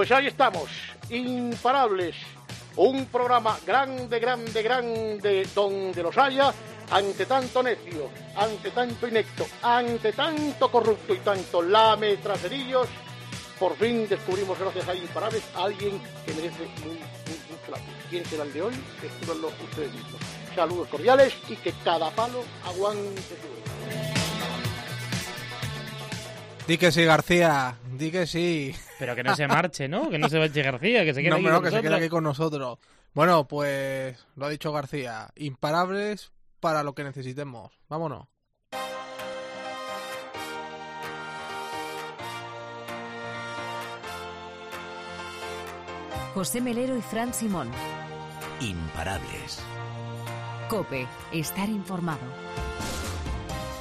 Pues ahí estamos, imparables. Un programa grande, grande, grande, donde los haya, ante tanto necio, ante tanto inecto, ante tanto corrupto y tanto lame traserillos, por fin descubrimos, gracias a Imparables, a alguien que merece un, un, ¿Quién será el de hoy? Descúbranlo ustedes mismos. Saludos cordiales y que cada palo aguante su Di que sí, García. Di que sí. Pero que no se marche, ¿no? Que no se vaya García, que se quede no, aquí no, con que se quede aquí con nosotros. Bueno, pues lo ha dicho García. Imparables para lo que necesitemos. Vámonos. José Melero y Fran Simón. Imparables. Cope, estar informado.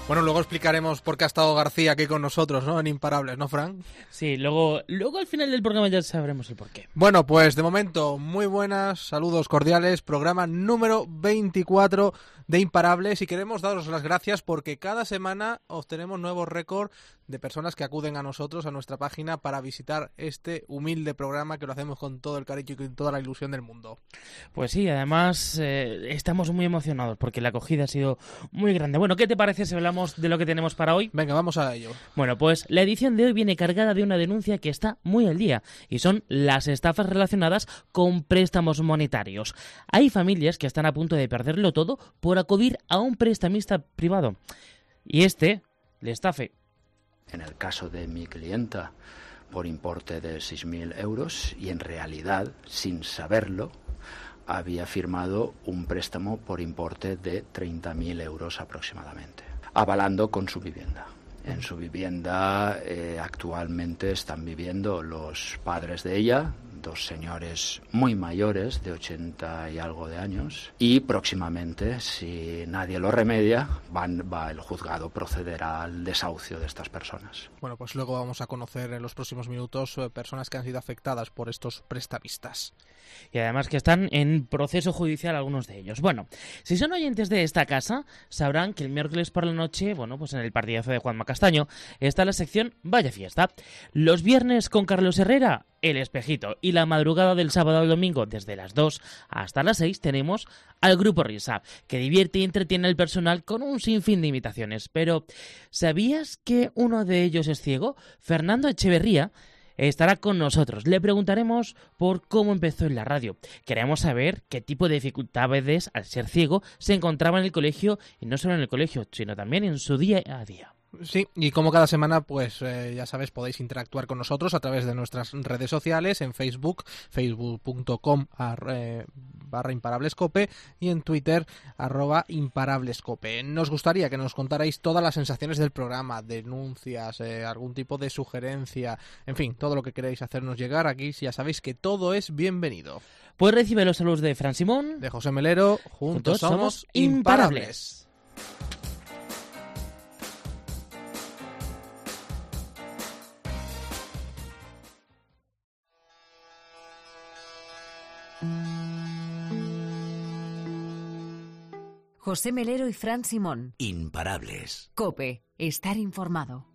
Bueno, luego explicaremos por qué ha estado García aquí con nosotros, ¿no? En Imparables, ¿no, Frank? Sí, luego, luego al final del programa ya sabremos el porqué. Bueno, pues de momento, muy buenas, saludos cordiales, programa número 24 de Imparables y queremos daros las gracias porque cada semana obtenemos nuevos récords de personas que acuden a nosotros, a nuestra página, para visitar este humilde programa que lo hacemos con todo el cariño y con toda la ilusión del mundo. Pues sí, además eh, estamos muy emocionados porque la acogida ha sido muy grande. Bueno, ¿qué te parece si hablamos de lo que tenemos para hoy? Venga, vamos a ello. Bueno, pues la edición de hoy viene cargada de una denuncia que está muy al día y son las estafas relacionadas con préstamos monetarios. Hay familias que están a punto de perderlo todo por acudir a un prestamista privado y este le estafe en el caso de mi clienta por importe de 6.000 euros y en realidad, sin saberlo, había firmado un préstamo por importe de 30.000 euros aproximadamente, avalando con su vivienda. En su vivienda eh, actualmente están viviendo los padres de ella, dos señores muy mayores, de 80 y algo de años, y próximamente, si nadie lo remedia, va, el juzgado procederá al desahucio de estas personas. Bueno, pues luego vamos a conocer en los próximos minutos eh, personas que han sido afectadas por estos prestamistas. Y además que están en proceso judicial algunos de ellos. Bueno, si son oyentes de esta casa, sabrán que el miércoles por la noche, bueno, pues en el partidazo de Juanma Castaño, está la sección Vaya Fiesta. Los viernes con Carlos Herrera, El Espejito. Y la madrugada del sábado al domingo, desde las 2 hasta las 6, tenemos al Grupo Risa, que divierte y entretiene al personal con un sinfín de imitaciones. Pero, ¿sabías que uno de ellos es ciego? Fernando Echeverría estará con nosotros. Le preguntaremos por cómo empezó en la radio. Queremos saber qué tipo de dificultades al ser ciego se encontraba en el colegio y no solo en el colegio, sino también en su día a día. Sí, y como cada semana, pues eh, ya sabes, podéis interactuar con nosotros a través de nuestras redes sociales, en Facebook, facebook.com eh, barra imparablescope y en Twitter, arroba imparablescope. Nos gustaría que nos contarais todas las sensaciones del programa, denuncias, eh, algún tipo de sugerencia, en fin, todo lo que queréis hacernos llegar aquí, si ya sabéis que todo es bienvenido. Pues recibe los saludos de Fran Simón, de José Melero, juntos, juntos somos imparables. José Melero y Fran Simón. Imparables. Cope, estar informado.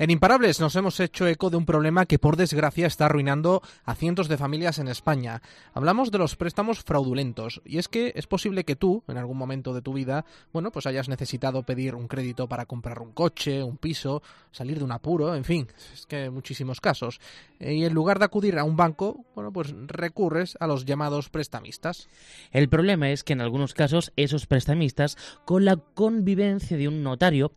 En Imparables nos hemos hecho eco de un problema que por desgracia está arruinando a cientos de familias en España. Hablamos de los préstamos fraudulentos y es que es posible que tú, en algún momento de tu vida, bueno, pues hayas necesitado pedir un crédito para comprar un coche, un piso, salir de un apuro, en fin, es que muchísimos casos. Y en lugar de acudir a un banco, bueno, pues recurres a los llamados prestamistas. El problema es que en algunos casos esos prestamistas, con la convivencia de un notario,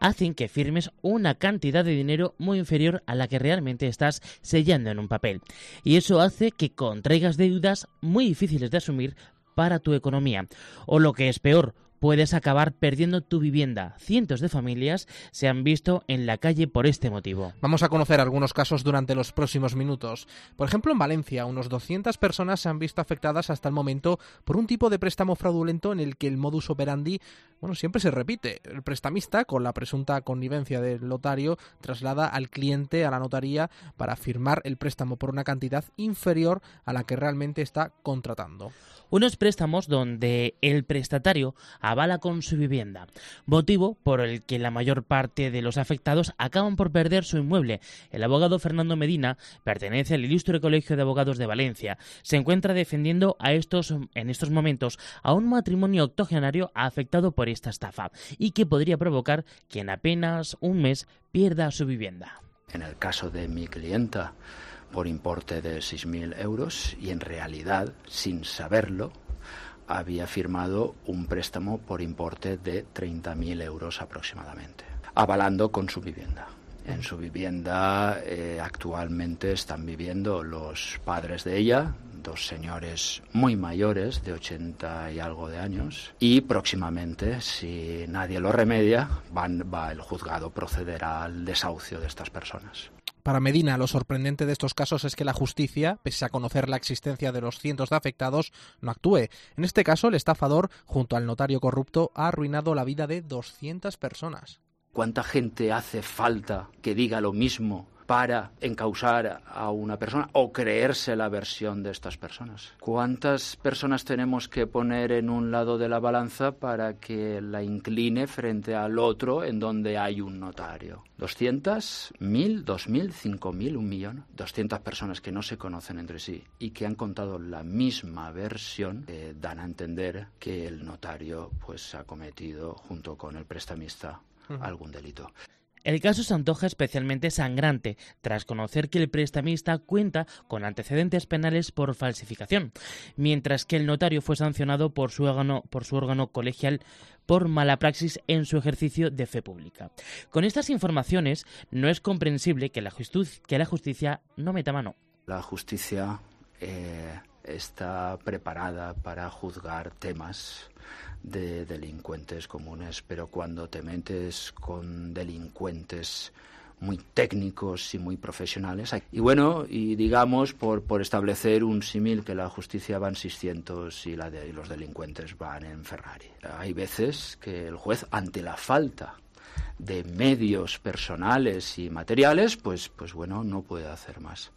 hacen que firmes una cantidad de dinero muy inferior a la que realmente estás sellando en un papel. Y eso hace que contraigas deudas muy difíciles de asumir para tu economía. O lo que es peor, puedes acabar perdiendo tu vivienda. Cientos de familias se han visto en la calle por este motivo. Vamos a conocer algunos casos durante los próximos minutos. Por ejemplo, en Valencia, unos 200 personas se han visto afectadas hasta el momento por un tipo de préstamo fraudulento en el que el modus operandi, bueno, siempre se repite. El prestamista, con la presunta connivencia del notario, traslada al cliente a la notaría para firmar el préstamo por una cantidad inferior a la que realmente está contratando. Unos préstamos donde el prestatario avala con su vivienda, motivo por el que la mayor parte de los afectados acaban por perder su inmueble. El abogado Fernando Medina pertenece al ilustre Colegio de Abogados de Valencia. Se encuentra defendiendo a estos en estos momentos a un matrimonio octogenario afectado por esta estafa y que podría provocar que en apenas un mes pierda su vivienda. En el caso de mi clienta, por importe de 6.000 euros y en realidad, sin saberlo, había firmado un préstamo por importe de 30.000 euros aproximadamente, avalando con su vivienda. En su vivienda eh, actualmente están viviendo los padres de ella, dos señores muy mayores, de 80 y algo de años, y próximamente, si nadie lo remedia, va, el juzgado procederá al desahucio de estas personas. Para Medina, lo sorprendente de estos casos es que la justicia, pese a conocer la existencia de los cientos de afectados, no actúe. En este caso, el estafador, junto al notario corrupto, ha arruinado la vida de 200 personas. ¿Cuánta gente hace falta que diga lo mismo para encausar a una persona o creerse la versión de estas personas. ¿Cuántas personas tenemos que poner en un lado de la balanza para que la incline frente al otro en donde hay un notario? ¿200? ¿1000? ¿2000? ¿5000? ¿Un millón? 200 personas que no se conocen entre sí y que han contado la misma versión eh, dan a entender que el notario pues ha cometido junto con el prestamista algún delito. El caso se antoja especialmente sangrante tras conocer que el prestamista cuenta con antecedentes penales por falsificación, mientras que el notario fue sancionado por su órgano, colegial por mala praxis en su ejercicio de fe pública. Con estas informaciones no es comprensible que la, que la justicia no meta mano. La justicia eh, está preparada para juzgar temas de delincuentes comunes, pero cuando te metes con delincuentes muy técnicos y muy profesionales. Y bueno, y digamos, por, por establecer un símil, que la justicia va en 600 y, la de, los delincuentes van en Ferrari. Hay veces que el juez, ante la falta de medios personales y materiales, pues, pues bueno, no puede hacer más.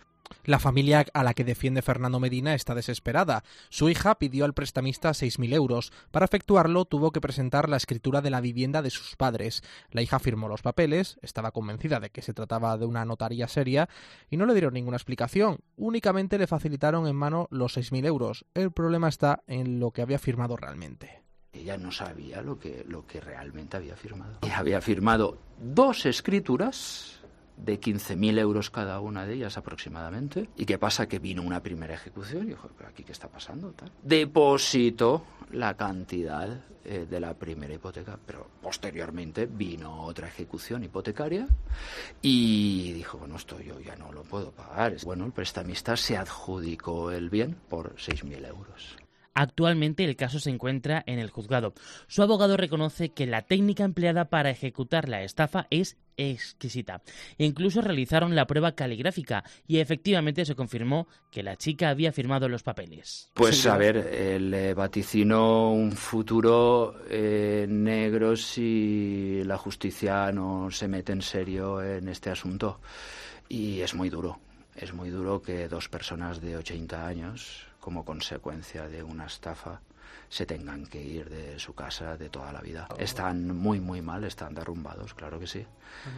La familia a la que defiende Fernando Medina está desesperada. Su hija pidió al prestamista 6.000 euros. Para efectuarlo tuvo que presentar la escritura de la vivienda de sus padres. La hija firmó los papeles, estaba convencida de que se trataba de una notaría seria y no le dieron ninguna explicación. Únicamente le facilitaron en mano los 6.000 euros. El problema está en lo que había firmado realmente. Ella no sabía lo que, lo que realmente había firmado. había firmado dos escrituras de 15.000 euros cada una de ellas aproximadamente. ¿Y qué pasa? Que vino una primera ejecución y dijo, ¿pero aquí qué está pasando? Tal. Depositó la cantidad eh, de la primera hipoteca, pero posteriormente vino otra ejecución hipotecaria y dijo, bueno, esto yo ya no lo puedo pagar. Bueno, el prestamista se adjudicó el bien por 6.000 euros. Actualmente el caso se encuentra en el juzgado. Su abogado reconoce que la técnica empleada para ejecutar la estafa es exquisita. Incluso realizaron la prueba caligráfica y efectivamente se confirmó que la chica había firmado los papeles. Pues a ver, le vaticinó un futuro eh, negro si la justicia no se mete en serio en este asunto. Y es muy duro. Es muy duro que dos personas de 80 años como consecuencia de una estafa se tengan que ir de su casa de toda la vida. Oh. Están muy, muy mal, están derrumbados, claro que sí.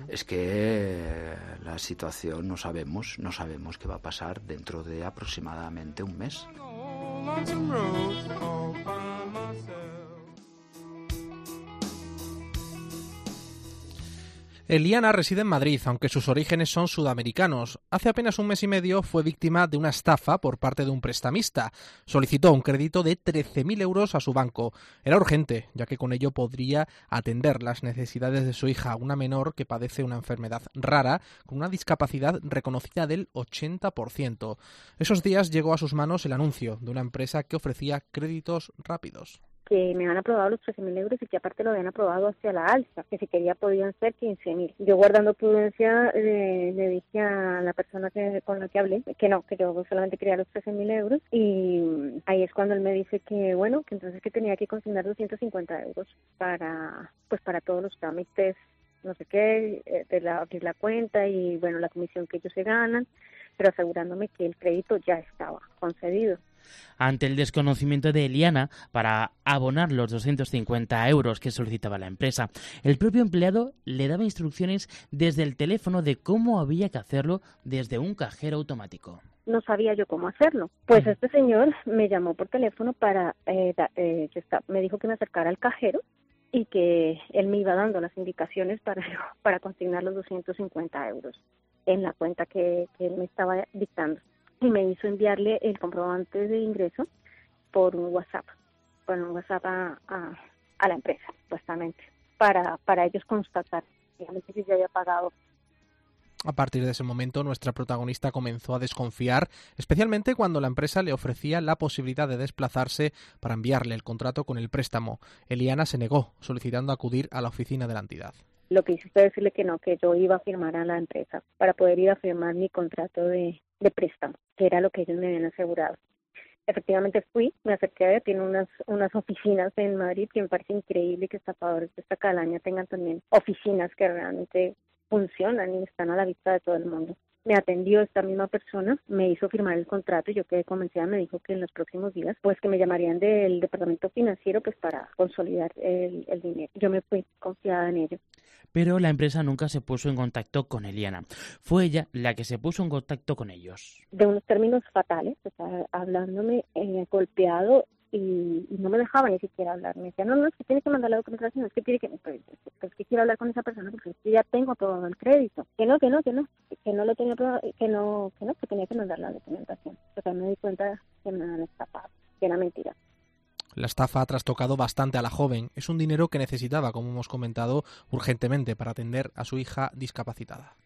Es que la situación no sabemos, no sabemos qué va a pasar dentro de aproximadamente un mes. Eliana reside en Madrid, aunque sus orígenes son sudamericanos. Hace apenas un mes y medio fue víctima de una estafa por parte de un prestamista. Solicitó un crédito de 13.000 euros a su banco. Era urgente, ya que con ello podría atender las necesidades de su hija, una menor que padece una enfermedad rara, con una discapacidad reconocida del 80%. Esos días llegó a sus manos el anuncio de una empresa que ofrecía créditos rápidos que me han aprobado los 13.000 euros y que aparte lo habían aprobado hacia la alza, que si quería podían ser 15.000. Yo guardando prudencia eh, le dije a la persona que, con la que hablé que no, que yo solamente quería los 13.000 euros y ahí es cuando él me dice que bueno, que entonces que tenía que consignar 250 euros para pues para todos los trámites no sé qué, eh, de la, abrir la cuenta y bueno, la comisión que ellos se ganan, pero asegurándome que el crédito ya estaba concedido. Ante el desconocimiento de Eliana para abonar los 250 euros que solicitaba la empresa, el propio empleado le daba instrucciones desde el teléfono de cómo había que hacerlo desde un cajero automático no sabía yo cómo hacerlo. Pues este señor me llamó por teléfono para, eh, eh me dijo que me acercara al cajero y que él me iba dando las indicaciones para, para consignar los 250 euros en la cuenta que, que él me estaba dictando. Y me hizo enviarle el comprobante de ingreso por un WhatsApp, por un WhatsApp a, la empresa, supuestamente, para, para ellos constatar que yo había pagado a partir de ese momento, nuestra protagonista comenzó a desconfiar, especialmente cuando la empresa le ofrecía la posibilidad de desplazarse para enviarle el contrato con el préstamo. Eliana se negó, solicitando acudir a la oficina de la entidad. Lo que hice fue decirle que no, que yo iba a firmar a la empresa para poder ir a firmar mi contrato de, préstamo, que era lo que ellos me habían asegurado. Efectivamente fui, me acerqué a ver, tiene unas, unas oficinas en Madrid que me parece increíble que estafadores de esta calaña tengan también oficinas que realmente funcionan y están a la vista de todo el mundo. Me atendió esta misma persona, me hizo firmar el contrato y yo quedé convencida, me dijo que en los próximos días, pues que me llamarían del departamento financiero pues para consolidar el, el dinero. Yo me fui confiada en ello pero la empresa nunca se puso en contacto con Eliana. Fue ella la que se puso en contacto con ellos. De unos términos fatales, o sea, hablándome eh, golpeado y, no me dejaba ni siquiera hablar. Me decía, no, no, es que tiene que mandar la documentación, es que tiene que, pues, pues, que quiero hablar con esa persona porque ya tengo todo el crédito. Que no, que no, que no, que no lo tenía, que no, que no, que tenía que mandar la documentación. O sea, me di cuenta que me han escapado, que era mentira. La estafa ha trastocado bastante a la joven. Es un dinero que necesitaba, como hemos comentado, urgentemente para atender a su hija discapacitada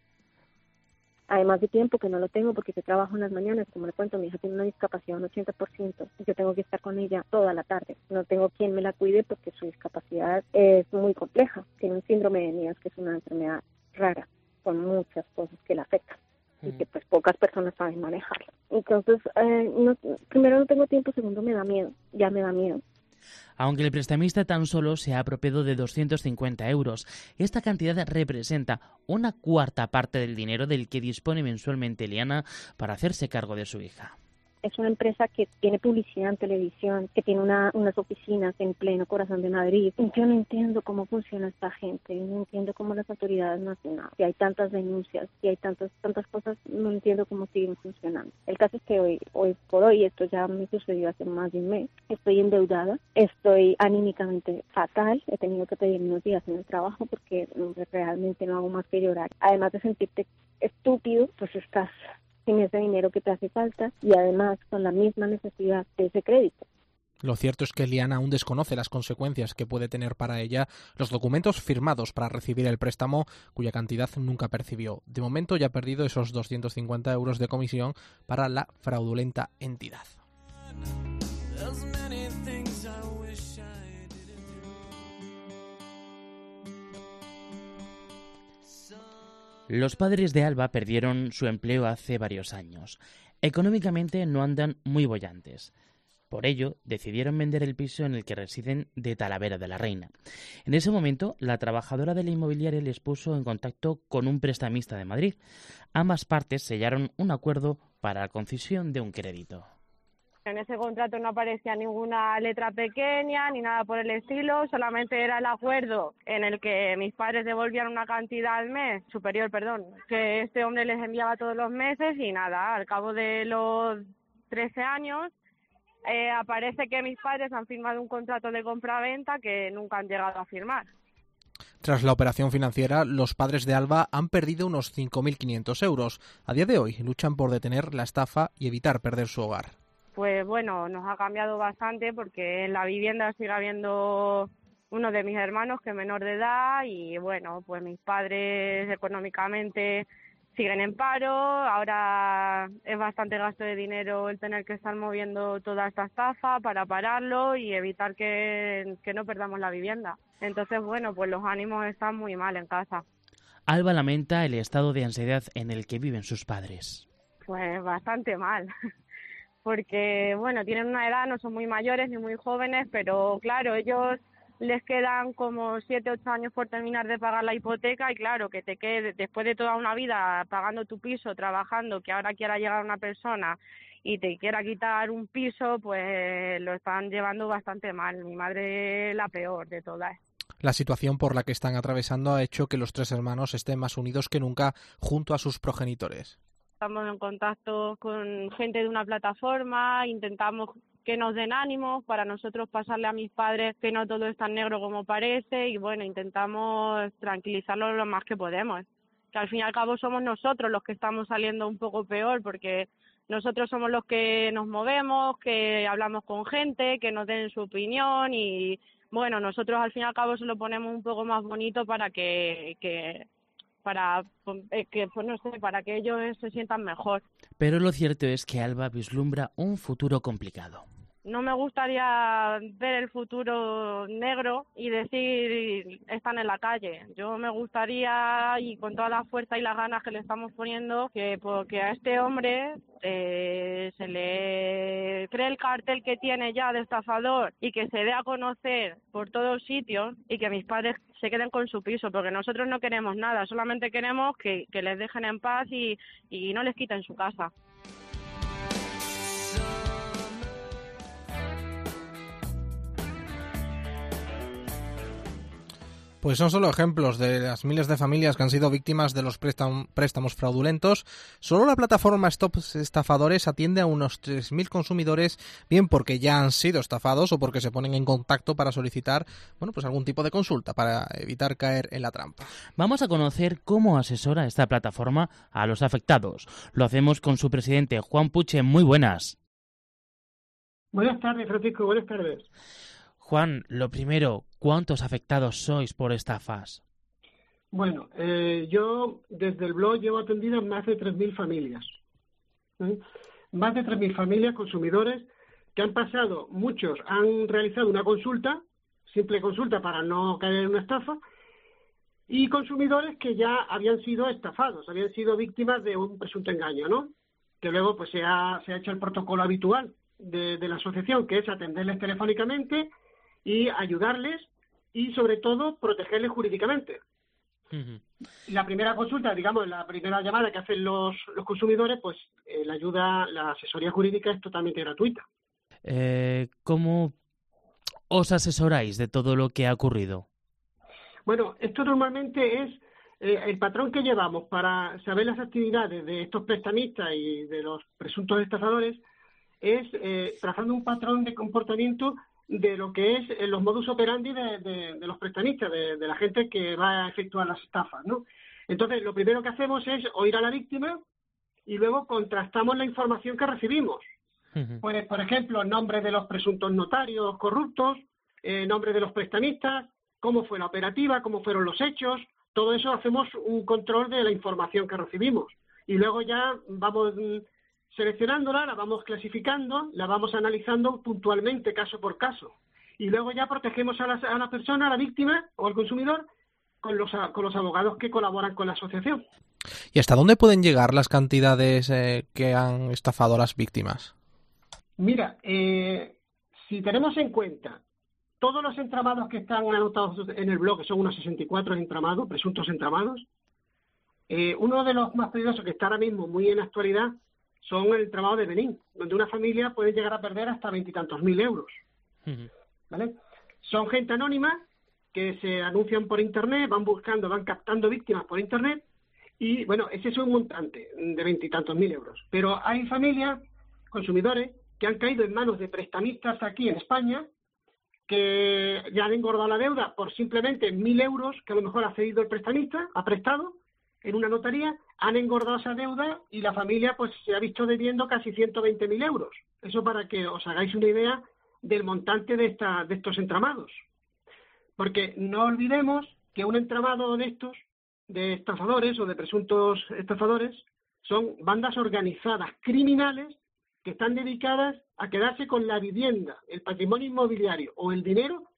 además de tiempo que no lo tengo porque yo trabajo en las mañanas, como le cuento, mi hija tiene una discapacidad un 80%, yo tengo que estar con ella toda la tarde, no tengo quien me la cuide porque su discapacidad es muy compleja, tiene un síndrome de Nias que es una enfermedad rara, con muchas cosas que la afectan y que pues pocas personas saben manejarla. Entonces, eh, no, primero no tengo tiempo, segundo me da miedo, ya me da miedo aunque el prestamista tan solo se ha apropiado de 250 euros. Esta cantidad representa una cuarta parte del dinero del que dispone mensualmente Eliana para hacerse cargo de su hija es una empresa que tiene publicidad en televisión, que tiene una, unas oficinas en pleno corazón de Madrid. Yo no entiendo cómo funciona esta gente, no entiendo cómo las autoridades nacionales, si hay tantas denuncias, si hay tantas tantas cosas, no entiendo cómo siguen funcionando. El caso es que hoy, hoy por hoy, esto ya me sucedió hace más de un mes, estoy endeudada, estoy anímicamente fatal, he tenido que pedir unos días en el trabajo porque realmente no hago más que llorar. Además de sentirte estúpido, pues estás sin ese dinero que te hace falta y además con la misma necesidad de ese crédito. Lo cierto es que Liana aún desconoce las consecuencias que puede tener para ella los documentos firmados para recibir el préstamo cuya cantidad nunca percibió. De momento ya ha perdido esos 250 euros de comisión para la fraudulenta entidad. Los padres de Alba perdieron su empleo hace varios años. Económicamente no andan muy bollantes. Por ello, decidieron vender el piso en el que residen de Talavera de la Reina. En ese momento, la trabajadora de la inmobiliaria les puso en contacto con un prestamista de Madrid. Ambas partes sellaron un acuerdo para la concesión de un crédito. En ese contrato no aparecía ninguna letra pequeña ni nada por el estilo, solamente era el acuerdo en el que mis padres devolvían una cantidad al mes, superior, perdón, que este hombre les enviaba todos los meses y nada, al cabo de los 13 años eh, aparece que mis padres han firmado un contrato de compra-venta que nunca han llegado a firmar. Tras la operación financiera, los padres de Alba han perdido unos 5.500 euros. A día de hoy luchan por detener la estafa y evitar perder su hogar pues bueno, nos ha cambiado bastante porque en la vivienda sigue habiendo uno de mis hermanos que es menor de edad y bueno, pues mis padres económicamente siguen en paro, ahora es bastante gasto de dinero el tener que estar moviendo toda esta estafa para pararlo y evitar que, que no perdamos la vivienda. Entonces, bueno, pues los ánimos están muy mal en casa. Alba lamenta el estado de ansiedad en el que viven sus padres. Pues bastante mal porque, bueno, tienen una edad, no son muy mayores ni muy jóvenes, pero claro, ellos les quedan como siete, ocho años por terminar de pagar la hipoteca y claro, que te quede después de toda una vida pagando tu piso, trabajando, que ahora quiera llegar una persona y te quiera quitar un piso, pues lo están llevando bastante mal. Mi madre la peor de todas. La situación por la que están atravesando ha hecho que los tres hermanos estén más unidos que nunca junto a sus progenitores. Estamos en contacto con gente de una plataforma, intentamos que nos den ánimos para nosotros pasarle a mis padres que no todo es tan negro como parece y bueno, intentamos tranquilizarlos lo más que podemos. Que al fin y al cabo somos nosotros los que estamos saliendo un poco peor porque nosotros somos los que nos movemos, que hablamos con gente, que nos den su opinión y bueno, nosotros al fin y al cabo se lo ponemos un poco más bonito para que, que para eh, que pues no sé, para que ellos se sientan mejor. Pero lo cierto es que Alba vislumbra un futuro complicado no me gustaría ver el futuro negro y decir están en la calle. Yo me gustaría y con toda la fuerza y las ganas que le estamos poniendo que porque a este hombre eh, se le cree el cartel que tiene ya de estafador y que se dé a conocer por todos sitios y que mis padres se queden con su piso porque nosotros no queremos nada, solamente queremos que, les dejen en paz y no les quiten su casa. Pues son solo ejemplos de las miles de familias que han sido víctimas de los préstamos fraudulentos. Solo la plataforma Stop Estafadores atiende a unos 3.000 consumidores, bien porque ya han sido estafados o porque se ponen en contacto para solicitar, bueno, pues algún tipo de consulta para evitar caer en la trampa. Vamos a conocer cómo asesora esta plataforma a los afectados. Lo hacemos con su presidente, Juan Puche. Muy buenas. Buenas tardes, Francisco. Buenas tardes. Juan, lo primero, ¿cuántos afectados sois por estafas? Bueno, eh, yo desde el blog llevo atendido más de 3.000 familias. Más de 3.000 familias, consumidores, que han pasado, muchos han realizado una consulta, simple consulta para no caer en una estafa, y consumidores que ya habían sido estafados, habían sido víctimas de un presunto engaño, ¿no? Que luego pues se ha, se ha hecho el protocolo habitual de la asociación, que es atenderles telefónicamente, y ayudarles y sobre todo protegerles jurídicamente. La primera consulta, digamos, la primera llamada que hacen los, los consumidores, pues eh, la ayuda, la asesoría jurídica es totalmente gratuita. Eh, ¿Cómo os asesoráis de todo lo que ha ocurrido? Bueno, esto normalmente es eh, el patrón que llevamos para saber las actividades de estos prestamistas y de los presuntos estafadores es eh, trazando un patrón de comportamiento de lo que es eh, los modus operandi de, los prestamistas, de, la gente que va a efectuar las estafas, ¿no? Entonces, lo primero que hacemos es oír a la víctima y luego contrastamos la información que recibimos. Pues, por ejemplo, nombre de los presuntos notarios corruptos, eh, nombre de los prestamistas, cómo fue la operativa, cómo fueron los hechos, todo eso hacemos un control de la información que recibimos. Y luego ya vamos seleccionándola, la vamos clasificando, la vamos analizando puntualmente, caso por caso. Y luego ya protegemos a la, a la persona, a la víctima o al consumidor con los, con los abogados que colaboran con la asociación. ¿Y hasta dónde pueden llegar las cantidades eh, que han estafado a las víctimas? Mira, eh, si tenemos en cuenta todos los entramados que están anotados en el blog, que son unos 64 entramados, presuntos entramados, eh, uno de los más peligrosos que está ahora mismo muy en actualidad son el trabajo de Benín, donde una familia puede llegar a perder hasta veintitantos mil euros. ¿Vale? Son gente anónima que se anuncian por internet, van buscando, van captando víctimas por internet y bueno, ese es un montante de veintitantos mil euros. Pero hay familias, consumidores, que han caído en manos de prestamistas aquí en España que ya han engordado la deuda por simplemente mil euros que a lo mejor ha cedido el prestamista, ha prestado en una notaría han engordado esa deuda y la familia pues se ha visto debiendo casi 120.000 euros. Eso para que os hagáis una idea del montante de, esta, de estos entramados. Porque no olvidemos que un entramado de estos, de estafadores o de presuntos estafadores, son bandas organizadas criminales que están dedicadas a quedarse con la vivienda, el patrimonio inmobiliario o el dinero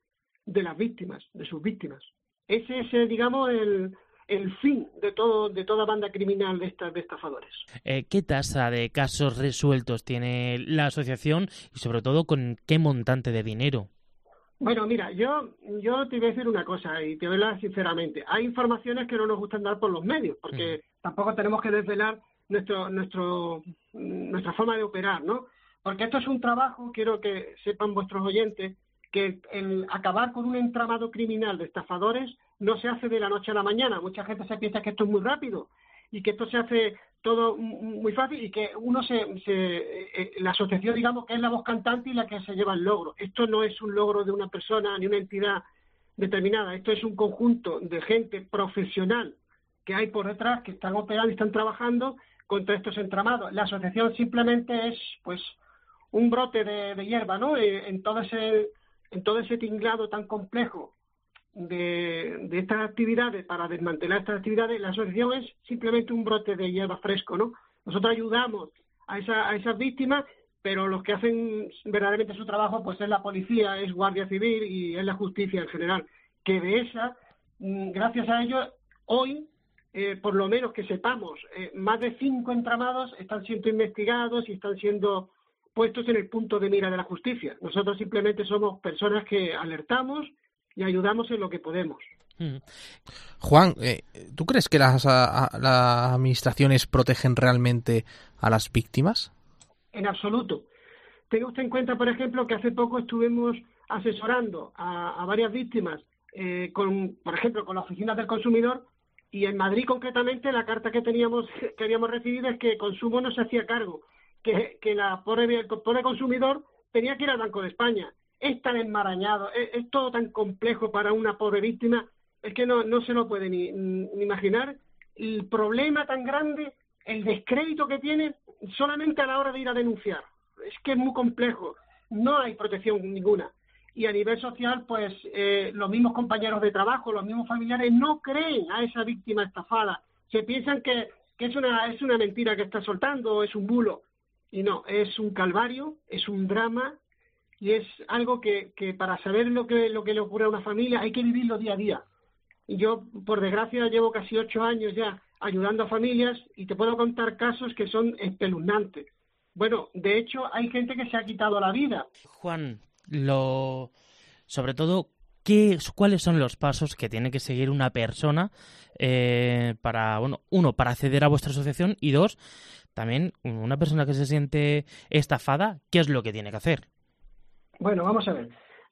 de las víctimas, de sus víctimas. Ese es, digamos, el, el fin de todo de toda banda criminal de estas de estafadores. Eh, ¿Qué tasa de casos resueltos tiene la asociación y sobre todo con qué montante de dinero? Bueno, mira, yo, yo te voy a decir una cosa y te voy a hablar sinceramente. Hay informaciones que no nos gustan dar por los medios, porque tampoco tenemos que desvelar nuestro, nuestro, nuestra forma de operar, ¿no? Porque esto es un trabajo, quiero que sepan vuestros oyentes, que el acabar con un entramado criminal de estafadores no se hace de la noche a la mañana. Mucha gente se piensa que esto es muy rápido y que esto se hace todo muy fácil y que uno se, se eh, la asociación digamos que es la voz cantante y la que se lleva el logro. Esto no es un logro de una persona ni una entidad determinada, esto es un conjunto de gente profesional que hay por detrás que están operando y están trabajando contra estos entramados. La asociación simplemente es pues un brote de, hierba, ¿no? Eh, en todo ese en todo ese tinglado tan complejo de, estas actividades, para desmantelar estas actividades, la asociación es simplemente un brote de hierba fresco, ¿no? Nosotros ayudamos a, esa, a esas víctimas, pero los que hacen verdaderamente su trabajo, pues es la policía, es Guardia Civil y es la justicia en general. Que de esa, mm, gracias a ellos, hoy, eh, por lo menos que sepamos, eh, más de cinco entramados están siendo investigados y están siendo puestos en el punto de mira de la justicia. Nosotros simplemente somos personas que alertamos, y ayudamos en lo que podemos. Mm. Juan, eh, ¿tú crees que las, las administraciones protegen realmente a las víctimas? En absoluto. Tenga usted en cuenta, por ejemplo, que hace poco estuvimos asesorando a, varias víctimas, eh, con, por ejemplo, con la oficina del consumidor, y en Madrid concretamente la carta que teníamos que habíamos recibido es que consumo no se hacía cargo, que, que la pobre, el pobre consumidor tenía que ir al Banco de España es tan enmarañado, es, todo tan complejo para una pobre víctima, es que no, no se lo puede ni, imaginar el problema tan grande, el descrédito que tiene solamente a la hora de ir a denunciar. Es que es muy complejo, no hay protección ninguna. Y a nivel social, pues eh, los mismos compañeros de trabajo, los mismos familiares no creen a esa víctima estafada. Se piensan que, que es, una, es una mentira que está soltando, es un bulo. Y no, es un calvario, es un drama, y es algo que, para saber lo que, lo que le ocurre a una familia hay que vivirlo día a día. Y yo, por desgracia, llevo casi ocho años ya ayudando a familias y te puedo contar casos que son espeluznantes. Bueno, de hecho, hay gente que se ha quitado la vida. Juan, lo sobre todo, ¿qué, ¿cuáles son los pasos que tiene que seguir una persona eh, para, bueno, uno, para acceder a vuestra asociación y dos, también una persona que se siente estafada, ¿qué es lo que tiene que hacer? Bueno, vamos a ver.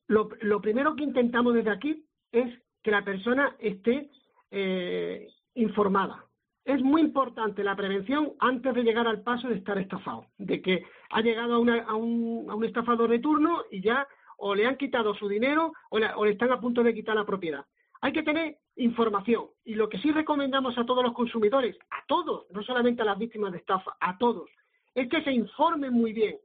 Lo, primero que intentamos desde aquí es que la persona esté eh, informada. Es muy importante la prevención antes de llegar al paso de estar estafado, de que ha llegado a, un, estafador de turno y ya o le han quitado su dinero o le, están a punto de quitar la propiedad. Hay que tener información y lo que sí recomendamos a todos los consumidores, a todos, no solamente a las víctimas de estafa, a todos, es que se informen muy bien,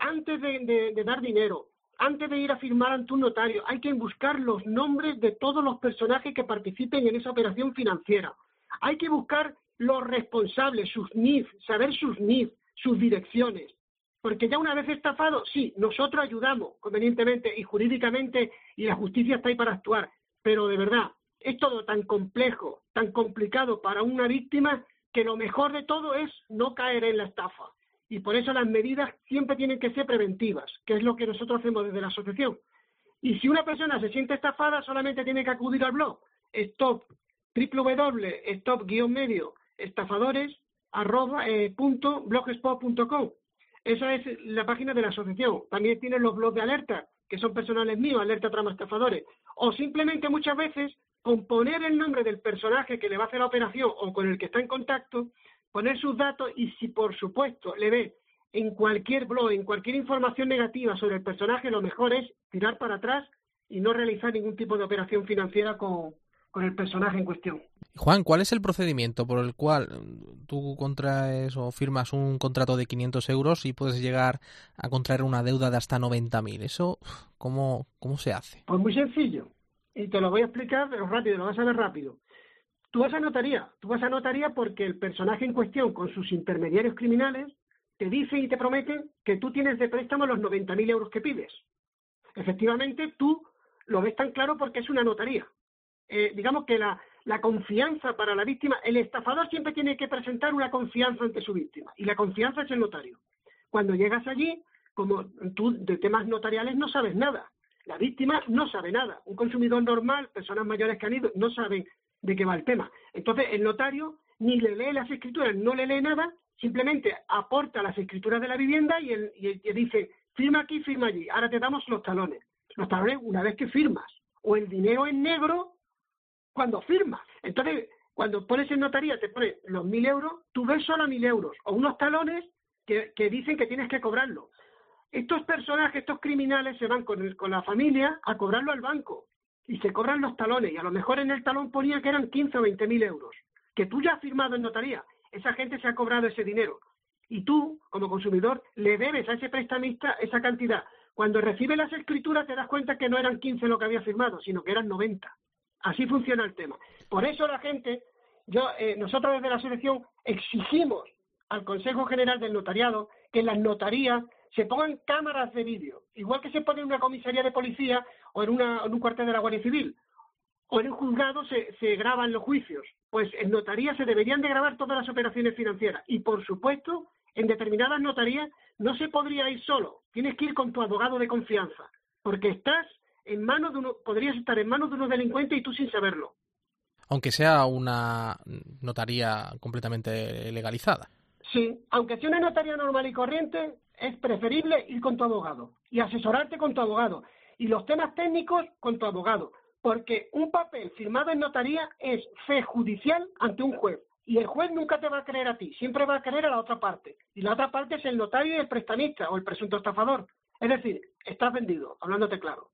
antes de, dar dinero, antes de ir a firmar ante un notario, hay que buscar los nombres de todos los personajes que participen en esa operación financiera. Hay que buscar los responsables, sus NIF, saber sus NIF, sus direcciones. Porque ya una vez estafado, sí, nosotros ayudamos convenientemente y jurídicamente y la justicia está ahí para actuar. Pero de verdad, es todo tan complejo, tan complicado para una víctima que lo mejor de todo es no caer en la estafa y por eso las medidas siempre tienen que ser preventivas, que es lo que nosotros hacemos desde la asociación. Y si una persona se siente estafada, solamente tiene que acudir al blog stop www.stop-medio estafadores eh, Esa es la página de la asociación. También tienen los blogs de alerta, que son personales míos, alerta trama estafadores. O simplemente muchas veces con poner el nombre del personaje que le va a hacer la operación o con el que está en contacto, poner sus datos y si por supuesto le ve en cualquier blog, en cualquier información negativa sobre el personaje, lo mejor es tirar para atrás y no realizar ningún tipo de operación financiera con, con el personaje en cuestión. Juan, ¿cuál es el procedimiento por el cual tú contraes o firmas un contrato de 500 euros y puedes llegar a contraer una deuda de hasta 90.000? ¿Eso cómo, cómo se hace? Pues muy sencillo. Y te lo voy a explicar, pero rápido, lo vas a ver rápido. Tú vas a notaría, tú vas a notaría porque el personaje en cuestión con sus intermediarios criminales te dice y te promete que tú tienes de préstamo los 90.000 euros que pides. Efectivamente, tú lo ves tan claro porque es una notaría. Eh, digamos que la, la confianza para la víctima, el estafador siempre tiene que presentar una confianza ante su víctima y la confianza es el notario. Cuando llegas allí, como tú de temas notariales no sabes nada, La víctima no sabe nada. Un consumidor normal, personas mayores que han ido, no saben de qué va el tema. Entonces, el notario ni le lee las escrituras, no le lee nada, simplemente aporta las escrituras de la vivienda y, y dice, firma aquí, firma allí, ahora te damos los talones. Los talones una vez que firmas, o el dinero en negro cuando firmas. Entonces, cuando pones en notaría, te pone los mil euros, tú ves solo mil euros, o unos talones que, que dicen que tienes que cobrarlo. Estos personajes, estos criminales se van con, con la familia a cobrarlo al banco y se cobran los talones y a lo mejor en el talón ponía que eran 15 o 20 mil euros, que tú ya has firmado en notaría, esa gente se ha cobrado ese dinero y tú, como consumidor, le debes a ese prestamista esa cantidad. Cuando recibe las escrituras te das cuenta que no eran 15 lo que había firmado, sino que eran 90. Así funciona el tema. Por eso la gente, yo, eh, nosotros desde la asociación exigimos al Consejo General del Notariado que las notarías se pongan cámaras de vídeo, igual que se pone en una comisaría de policía o en, un cuartel de la Guardia Civil, o en un juzgado se, se graban los juicios. Pues en notarías se deberían de grabar todas las operaciones financieras y, por supuesto, en determinadas notarías no se podría ir solo, tienes que ir con tu abogado de confianza, porque estás en manos de uno, podrías estar en manos de unos delincuentes y tú sin saberlo. Aunque sea una notaría completamente legalizada. Sí, aunque sea una notaría normal y corriente, es preferible ir con tu abogado y asesorarte con tu abogado. Y los temas técnicos con tu abogado. Porque un papel firmado en notaría es fe judicial ante un juez. Y el juez nunca te va a creer a ti, siempre va a creer a la otra parte. Y la otra parte es el notario y el prestamista o el presunto estafador. Es decir, estás vendido, hablándote claro.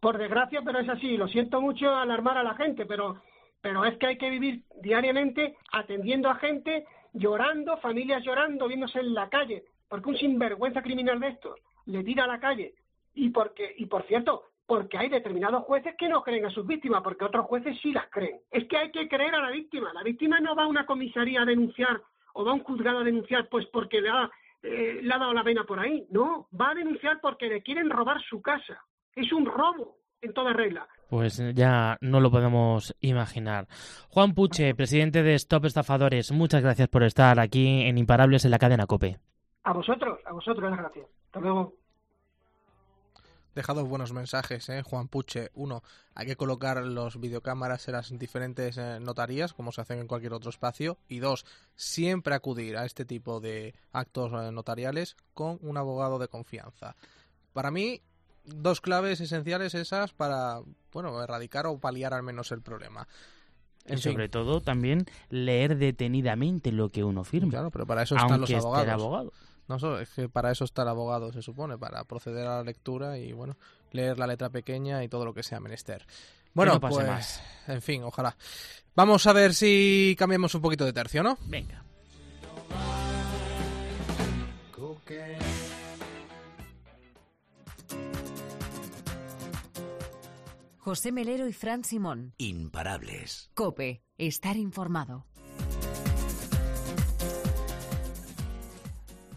Por desgracia, pero es así. Lo siento mucho alarmar a la gente, pero, pero es que hay que vivir diariamente atendiendo a gente llorando, familias llorando, viéndose en la calle, porque un sinvergüenza criminal de estos le tira a la calle. Y, porque, y por cierto, porque hay determinados jueces que no creen a sus víctimas, porque otros jueces sí las creen. Es que hay que creer a la víctima. La víctima no va a una comisaría a denunciar o va a un juzgado a denunciar pues porque le ha, eh, dado la pena por ahí. No, va a denunciar porque le quieren robar su casa. Es un robo en toda regla. Pues ya no lo podemos imaginar. Juan Puche, presidente de Stop Estafadores, muchas gracias por estar aquí en Imparables en la cadena COPE. A vosotros, a vosotros las gracias. Hasta luego. Dejado buenos mensajes, ¿eh? Juan Puche. Uno, hay que colocar los videocámaras en las diferentes eh, notarías, como se hacen en cualquier otro espacio. Y dos, siempre acudir a este tipo de actos eh, notariales con un abogado de confianza. Para mí, dos claves esenciales esas para, bueno, erradicar o paliar al menos el problema. y sobre todo también leer detenidamente lo que uno firma. Claro, pero para eso están los abogados. No, es que para eso está el abogado, se supone, para proceder a la lectura y, bueno, leer la letra pequeña y todo lo que sea menester. Bueno, pues, más. en fin, ojalá. Vamos a ver si cambiamos un poquito de tercio, ¿no? Venga. José Melero y Fran Simón. Imparables. Cope, estar informado.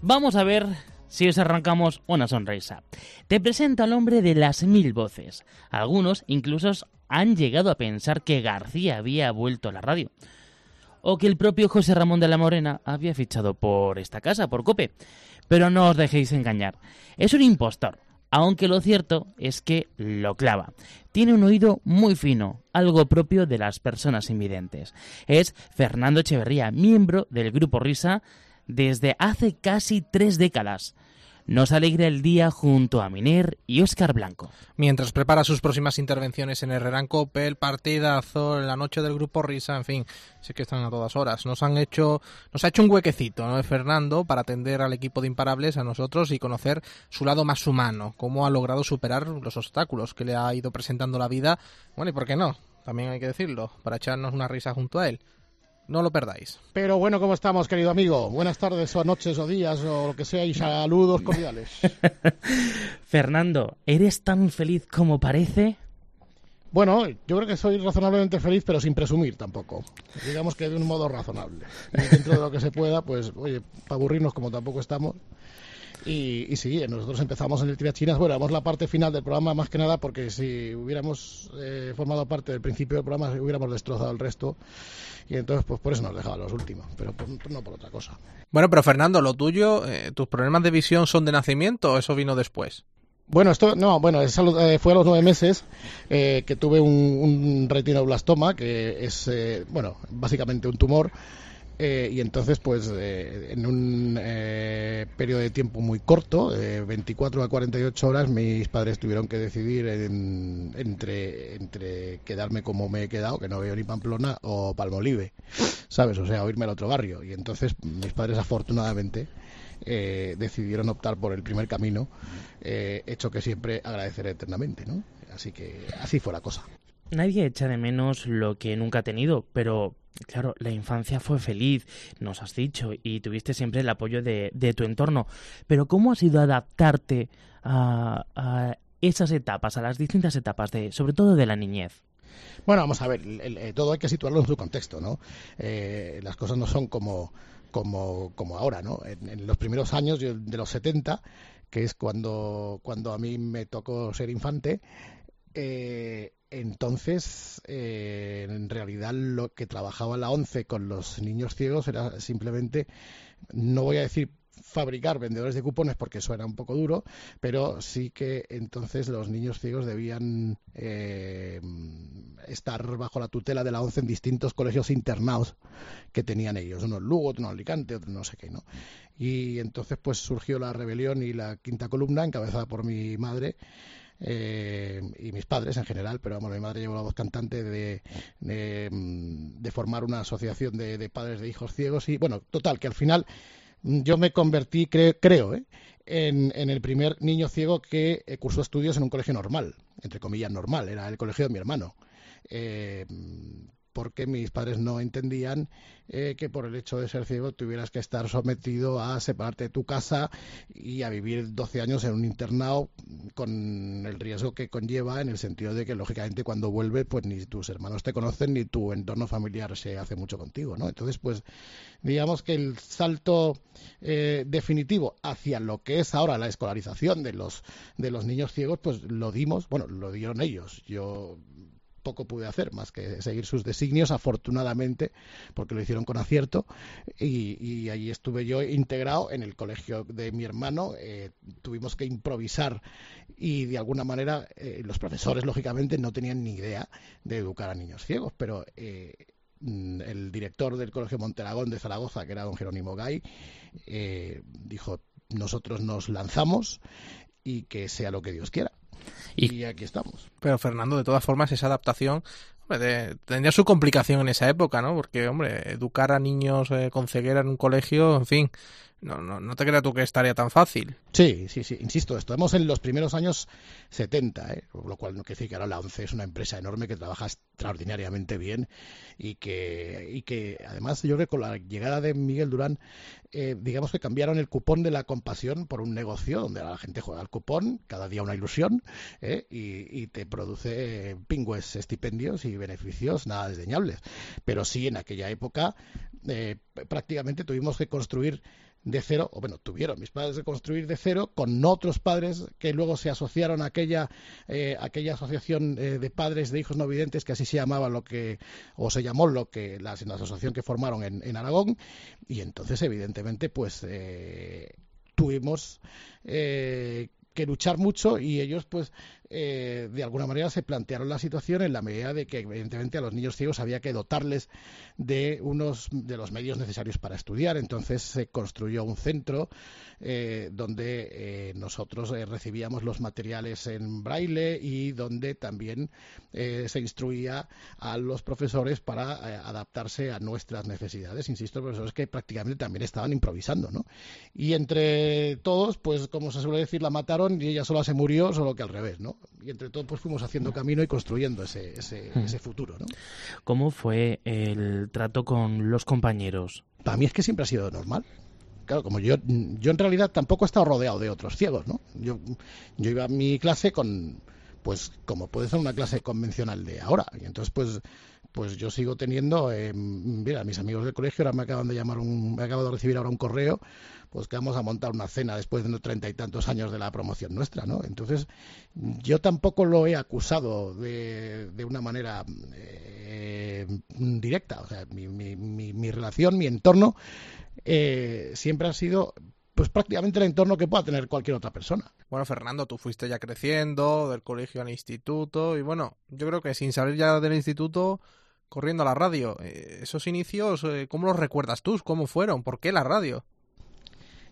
Vamos a ver si os arrancamos una sonrisa. Te presento al hombre de las mil voces. Algunos incluso han llegado a pensar que García había vuelto a la radio. O que el propio José Ramón de la Morena había fichado por esta casa, por Cope. Pero no os dejéis engañar. Es un impostor aunque lo cierto es que lo clava. Tiene un oído muy fino, algo propio de las personas invidentes. Es Fernando Echeverría, miembro del grupo Risa desde hace casi tres décadas nos alegra el día junto a Miner y Óscar Blanco. Mientras prepara sus próximas intervenciones en Herrerán Cope, el partidazo, la noche del grupo Risa, en fin, sé que están a todas horas. Nos han hecho, nos ha hecho un huequecito, ¿no? Fernando, para atender al equipo de imparables, a nosotros y conocer su lado más humano, cómo ha logrado superar los obstáculos que le ha ido presentando la vida. Bueno, y por qué no, también hay que decirlo, para echarnos una risa junto a él. No lo perdáis. Pero bueno, ¿cómo estamos, querido amigo? Buenas tardes o noches o días o lo que sea y saludos cordiales. Fernando, ¿eres tan feliz como parece? Bueno, yo creo que soy razonablemente feliz, pero sin presumir tampoco. Digamos que de un modo razonable. dentro de lo que se pueda, pues, oye, para aburrirnos como tampoco estamos, y, y, sí, nosotros empezamos en el Chinas. Bueno, vamos la parte final del programa más que nada porque si hubiéramos eh, formado parte del principio del programa hubiéramos destrozado el resto y entonces pues por eso nos dejaba los últimos, pero no por otra cosa. Bueno, pero Fernando, lo tuyo, eh, ¿tus problemas de visión son de nacimiento o eso vino después? Bueno, esto no, bueno, eh, fue a los nueve meses eh, que tuve un, un retinoblastoma, que es, eh, bueno, básicamente un tumor. Eh, y entonces, pues, eh, en un eh, periodo de tiempo muy corto, de 24 a 48 horas, mis padres tuvieron que decidir en- entre, entre quedarme como me he quedado, que no veo ni Pamplona, o Palmolive, ¿sabes? O sea, o irme al otro barrio. Y entonces, mis padres, afortunadamente, eh, decidieron optar por el primer camino, hecho que siempre agradeceré eternamente, ¿no? Así que así fue la cosa. Nadie echa de menos lo que nunca ha tenido, pero claro, la infancia fue feliz, nos has dicho, y tuviste siempre el apoyo de, de tu entorno. Pero ¿cómo ha sido adaptarte a, a esas etapas, a las distintas etapas, de, sobre todo de la niñez? Bueno, vamos a ver, el- eh, todo hay que situarlo en su contexto, ¿no? Eh, las cosas no son como, como, como ahora, ¿no? En, los primeros años de los 70, que es cuando, cuando a mí me tocó ser infante, eh, entonces, eh, en realidad lo que trabajaba la ONCE con los niños ciegos era simplemente, no voy a decir fabricar vendedores de cupones porque suena un poco duro, pero sí que entonces los niños ciegos debían eh, estar bajo la tutela de la ONCE en distintos colegios internados que tenían ellos, uno en Lugo, otro en Alicante, otro no sé qué, ¿no? Y entonces pues surgió la rebelión y la quinta columna encabezada por mi madre eh, y mis padres en general, pero vamos, mi madre llevó la voz cantante de, de, mm, de formar una asociación de, de padres de hijos ciegos y bueno, total, que al final yo me convertí, cre- creo, ¿eh? en, en el primer niño ciego que eh, cursó estudios en un colegio normal, entre comillas normal, era el colegio de mi hermano. Eh, porque mis padres no entendían eh, que por el hecho de ser ciego tuvieras que estar sometido a separarte de tu casa y a vivir 12 años en un internado con el riesgo que conlleva en el sentido de que lógicamente cuando vuelves pues ni tus hermanos te conocen ni tu entorno familiar se hace mucho contigo, ¿no? Entonces pues digamos que el salto eh, definitivo hacia lo que es ahora la escolarización de los de los niños ciegos pues lo dimos, bueno, lo dieron ellos. Yo poco pude hacer más que seguir sus designios, afortunadamente, porque lo hicieron con acierto, y, ahí estuve yo integrado en el colegio de mi hermano, eh, tuvimos que improvisar y de alguna manera eh, los profesores, lógicamente, no tenían ni idea de educar a niños ciegos, pero... Eh, mm, el director del Colegio Monteragón de Zaragoza, que era don Jerónimo Gay, dijo, nosotros nos lanzamos y que sea lo que Dios quiera. Y, aquí estamos. Pero Fernando, de todas formas, esa adaptación hombre, de- tendría su complicación en esa época, ¿no? Porque, hombre, educar a niños eh, con ceguera en un colegio, en fin, no, no, no te creas tú que es tarea tan fácil. Sí, sí, sí, insisto, estamos en los primeros años 70, ¿eh? lo cual no quiere decir que ahora la ONCE es una empresa enorme que trabaja extraordinariamente bien y que, y que además yo creo que con la llegada de Miguel Durán, eh, digamos que cambiaron el cupón de la compasión por un negocio donde la gente juega al cupón, cada día una ilusión, ¿eh? y, y te produce pingües estipendios y beneficios nada desdeñables. Pero sí, en aquella época eh, prácticamente tuvimos que construir de cero, o bueno, tuvieron mis padres que construir de cero con otros padres que luego se asociaron a aquella, eh, aquella asociación eh, de padres de hijos no videntes, que así se llamaba lo que, o se llamó lo que, la, la asociación que formaron en, en Aragón, y entonces evidentemente pues eh, tuvimos que luchar mucho y ellos pues eh, de alguna manera se plantearon la situación en la medida de que evidentemente a los niños ciegos había que dotarles de unos de los medios necesarios para estudiar entonces se construyó un centro eh, donde eh, nosotros eh, recibíamos los materiales en braille y donde también eh, se instruía a los profesores para adaptarse a nuestras necesidades insisto profesores que prácticamente también estaban improvisando ¿no? y entre todos pues como se suele decir la mataron y ella sola se murió solo que al revés ¿no? Y entre todos pues fuimos haciendo camino y construyendo ese, ese, Mm. ese futuro ¿no? ¿Cómo fue el trato con los compañeros? para mí es que siempre ha sido normal. Claro, como yo, yo en realidad tampoco he estado rodeado de otros ciegos, ¿no? Yo, yo iba a mi clase con, pues, como puede ser una clase convencional de ahora. Y entonces, pues, pues yo sigo teniendo, eh, mira, mis amigos del colegio ahora me acaban de llamar, un, me acabo de recibir ahora un correo, pues que vamos a montar una cena después de unos treinta y tantos años de la promoción nuestra, ¿no? Entonces, yo tampoco lo he acusado de, de una manera eh, directa. O sea, mi, mi, mi, mi relación, mi entorno, eh, siempre ha sido pues prácticamente el entorno que pueda tener cualquier otra persona. Bueno, Fernando, tú fuiste ya creciendo del colegio al instituto y bueno, yo creo que sin salir ya del instituto, corriendo a la radio. Eh, esos inicios, eh, ¿cómo los recuerdas tú? ¿Cómo fueron? ¿Por qué la radio?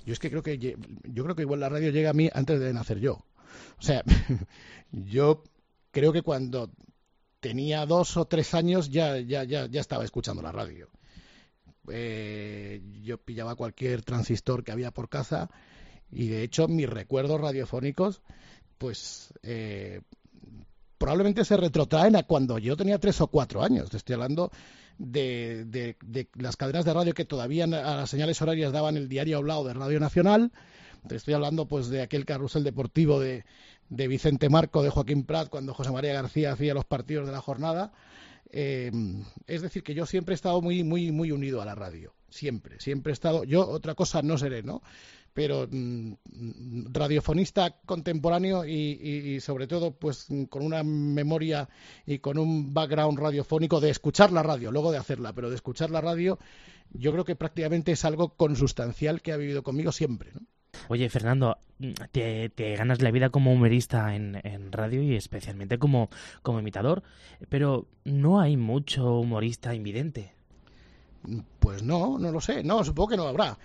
Yo es que creo que yo creo que igual la radio llega a mí antes de nacer yo. O sea, yo creo que cuando tenía dos o tres años ya, ya, ya, ya estaba escuchando la radio. Eh, yo pillaba cualquier transistor que había por casa y de hecho mis recuerdos radiofónicos pues eh, probablemente se retrotraen a cuando yo tenía tres o cuatro años. Te estoy hablando de, de, las cadenas de radio que todavía a las señales horarias daban el diario hablado de Radio Nacional. Te estoy hablando pues de aquel carrusel deportivo de, de Vicente Marco, de Joaquín Prat, cuando José María García hacía los partidos de la jornada. Eh, es decir, que yo siempre he estado muy, muy, muy unido a la radio. Siempre, siempre he estado. Yo otra cosa no seré, ¿no? Pero mm, radiofonista contemporáneo y, sobre todo, pues con una memoria y con un background radiofónico de escuchar la radio, luego de hacerla, pero de escuchar la radio, yo creo que prácticamente es algo consustancial que ha vivido conmigo siempre, ¿no? Oye, Fernando, te, ganas la vida como humorista en, en radio y especialmente como, como imitador, pero no hay mucho humorista invidente. Pues no, no lo sé. No, supongo que no habrá.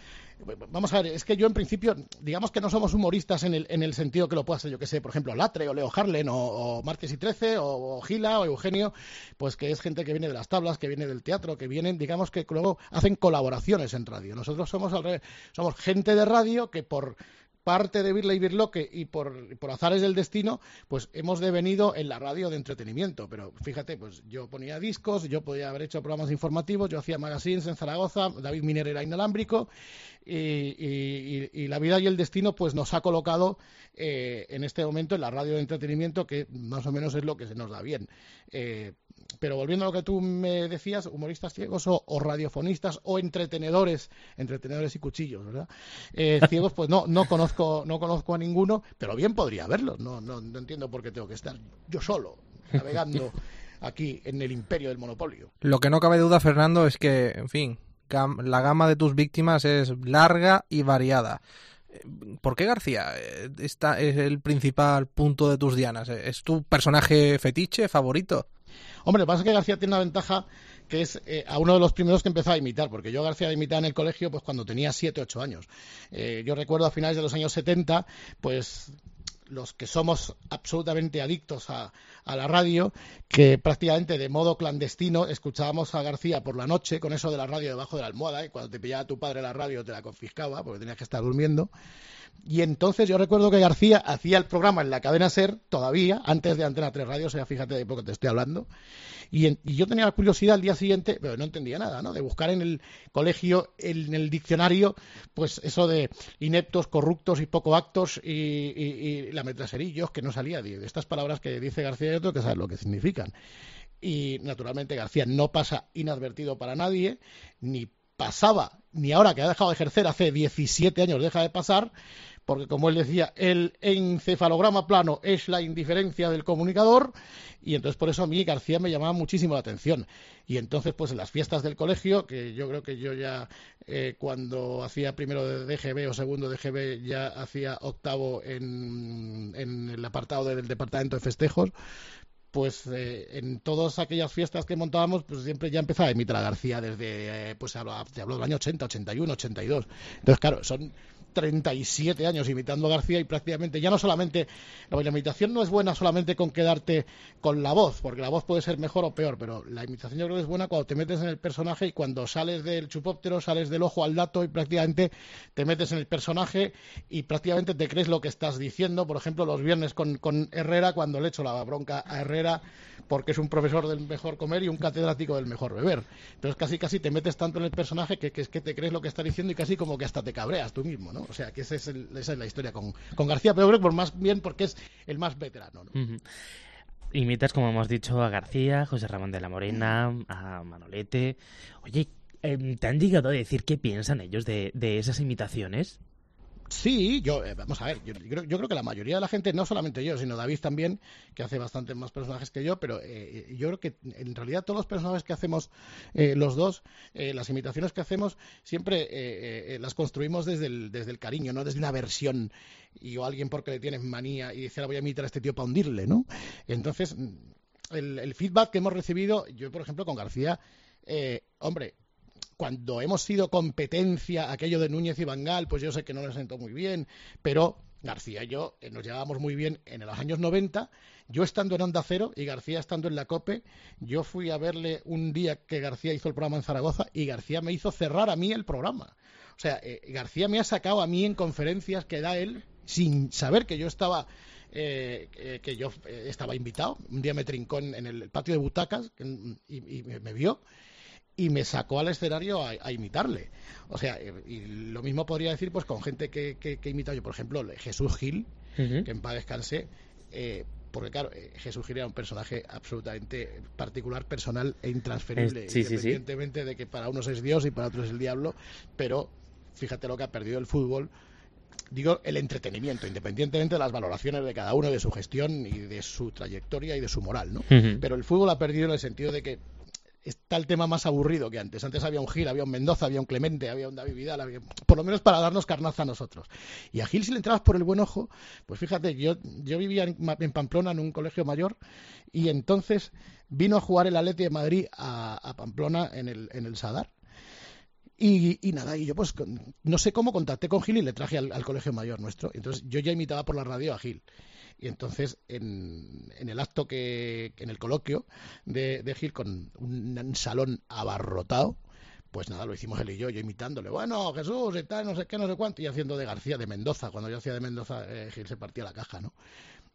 Vamos a ver, es que yo en principio, digamos que no somos humoristas en el, en el sentido que lo pueda ser, yo que sé, por ejemplo, Latre o Leo Harlen o, o Marques y Trece o, Gila o Eugenio, pues que es gente que viene de las tablas, que viene del teatro, que vienen, digamos que luego hacen colaboraciones en radio. Nosotros somos al revés, somos gente de radio que por parte de Birla y Birloque y por, por, azares del destino, pues hemos devenido en la radio de entretenimiento. Pero fíjate, pues yo ponía discos, yo podía haber hecho programas informativos, yo hacía magazines en Zaragoza, David Miner era inalámbrico, y, la vida y el destino pues nos ha colocado eh, en este momento en la radio de entretenimiento, que más o menos es lo que se nos da bien. Eh, pero volviendo a lo que tú me decías, humoristas ciegos o, radiofonistas o entretenedores, entretenedores y cuchillos, ¿verdad? Eh, ciegos, pues no, no conozco, no conozco a ninguno, pero bien podría haberlos. No, no, no entiendo por qué tengo que estar yo solo navegando aquí en el imperio del monopolio. Lo que no cabe duda, Fernando, es que, en fin, la gama de tus víctimas es larga y variada. ¿Por qué García esta es el principal punto de tus dianas? ¿Es tu personaje fetiche favorito? Hombre, lo que pasa es que García tiene una ventaja que es eh, a uno de los primeros que empezó a imitar, porque yo García imitaba en el colegio pues cuando tenía 7, 8 años. Eh, yo recuerdo a finales de los años 70, pues los que somos absolutamente adictos a, la radio, que prácticamente de modo clandestino escuchábamos a García por la noche con eso de la radio debajo de la almohada y cuando te pillaba tu padre la radio te la confiscaba porque tenías que estar durmiendo. Y entonces yo recuerdo que García hacía el programa en la cadena SER todavía, antes de Antena 3 Radio, o sea, fíjate de poco te estoy hablando. Y, yo tenía la curiosidad al día siguiente, pero no entendía nada, ¿no? De buscar en el colegio, en el diccionario, pues eso de ineptos, corruptos y poco actos y, y, metraserillos, que no salía de, estas palabras que dice García y otro que lo que significan. Y naturalmente García no pasa inadvertido para nadie, ni pasaba, ni ahora que ha dejado de ejercer hace 17 años deja de pasar, porque como él decía, el encefalograma plano es la indiferencia del comunicador, y entonces por eso a mí García me llamaba muchísimo la atención. Y entonces, pues en las fiestas del colegio, que yo creo que yo ya eh, cuando hacía primero de DGB o segundo de DGB ya hacía octavo en, el apartado del departamento de festejos, pues eh, en todas aquellas fiestas que montábamos, pues siempre ya empezaba a imitar a García desde, eh, pues hablo, te hablo del año 80, 81, 82. Entonces, claro, son 37 años imitando a García y prácticamente ya no solamente la imitación no es buena solamente con quedarte con la voz, porque la voz puede ser mejor o peor, pero la imitación yo creo que es buena cuando te metes en el personaje y cuando sales del chupóptero, sales del ojo al dato y prácticamente te metes en el personaje y prácticamente te crees lo que estás diciendo. Por ejemplo, los viernes con, con Herrera, cuando le echo la bronca a Herrera porque es un profesor del mejor comer y un catedrático del mejor beber. Entonces casi casi te metes tanto en el personaje que, es que te crees lo que está diciendo y casi como que hasta te cabreas tú mismo, ¿no? O sea, que esa es, la historia con, García, pero creo que por más bien porque es el más veterano, Imitas, como hemos dicho, a García, José Ramón de la Morena, a Manolete. Oye, em, ¿te han llegado a decir qué piensan ellos de, de esas imitaciones? Sí, yo, eh, vamos a ver, yo, creo, yo creo que la mayoría de la gente, no solamente yo, sino David también, que hace bastantes más personajes que yo, pero eh, yo creo que en realidad todos los personajes que hacemos eh, los dos, las imitaciones que hacemos, siempre las construimos desde el, desde el cariño, no desde una versión y o alguien porque le tienes manía y dice, la voy a imitar a este tío para hundirle, ¿no? Entonces, el, el feedback que hemos recibido, yo por ejemplo con García, hombre, cuando hemos sido competencia, aquello de Núñez y Bangal, pues yo sé que no lo sentó muy bien, pero García y yo eh, nos llevábamos muy bien en los años 90, yo estando en Onda Cero y García estando en la COPE, yo fui a verle un día que García hizo el programa en Zaragoza y García me hizo cerrar a mí el programa. O sea, eh, García me ha sacado a mí en conferencias que da él sin saber que yo estaba eh, que yo estaba invitado. Un día me trincó en, el patio de butacas y, me vio y me sacó al escenario a, imitarle. O sea, eh, y lo mismo podría decir pues con gente que, que, que imita. Yo, por ejemplo, Jesús Gil, que en paz descanse, eh, porque claro, eh, Jesús Gil era un personaje absolutamente particular, personal e intransferible, independientemente de que para unos es Dios y para otros es el diablo, pero fíjate lo que ha perdido el fútbol. Digo, el entretenimiento, independientemente de las valoraciones de cada uno, de su gestión y de su trayectoria y de su moral, ¿no? Pero el fútbol ha perdido en el sentido de que está el tema más aburrido que antes. Antes había un Gil, había un Mendoza, había un Clemente, había un David Vidal, por lo menos para darnos carnaza a nosotros. Y a Gil si le entrabas por el buen ojo, pues fíjate, yo, yo vivía en, Pamplona en un colegio mayor y entonces vino a jugar el Atleti de Madrid a, Pamplona en el, en el Sadar. Y, nada, y yo pues no sé cómo contacté con Gil y le traje al colegio mayor nuestro. Entonces yo ya imitaba por la radio a Gil. Y entonces, en, el acto que, en el coloquio de, Gil, con un, salón abarrotado, pues nada, lo hicimos él y yo, yo imitándole, bueno, Jesús, y tal, no sé qué, no sé cuánto, y haciendo de García de Mendoza. Cuando yo hacía de Mendoza, eh, Gil se partía la caja, ¿no?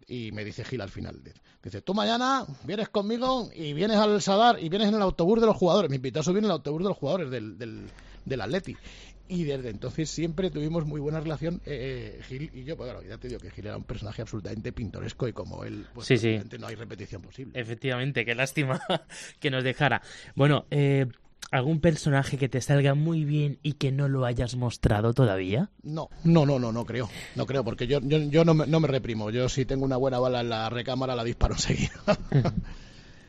Y me dice Gil al final, dice, tú mañana vienes conmigo y vienes al Sadar y vienes en el autobús de los jugadores. Me invitó a subir en el autobús de los jugadores del, del, del Atleti y desde entonces siempre tuvimos muy buena relación eh, eh, Gil y yo, pues claro, ya te digo que Gil era un personaje absolutamente pintoresco y como él, pues no hay repetición posible. Efectivamente, qué lástima que nos dejara. Bueno, eh, ¿algún personaje que te salga muy bien y que no lo hayas mostrado todavía? No, no, no, no, no creo, no creo, porque yo, yo, yo no, me, no me reprimo, yo si tengo una buena bala en la recámara la disparo enseguida.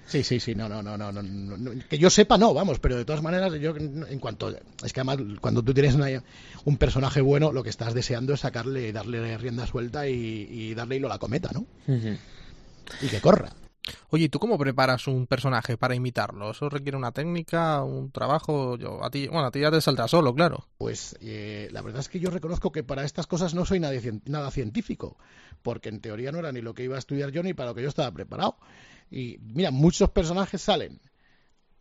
Sí, sí, sí, no, no, no, no, no, que yo sepa no, vamos, pero de todas maneras yo en cuanto es que además cuando tú tienes un personaje bueno, lo que estás deseando es sacarle, darle rienda suelta y, darle hilo a la cometa, ¿no? Y que corra. Oye, ¿tú cómo preparas un personaje para imitarlo? ¿Eso requiere una técnica, un trabajo? Yo, a ti, bueno, a ti ya te saldrá solo, claro. Pues eh, la verdad es que yo reconozco que para estas cosas no soy nada científico, porque en teoría no era ni lo que iba a estudiar yo ni para lo que yo estaba preparado. Y mira, muchos personajes salen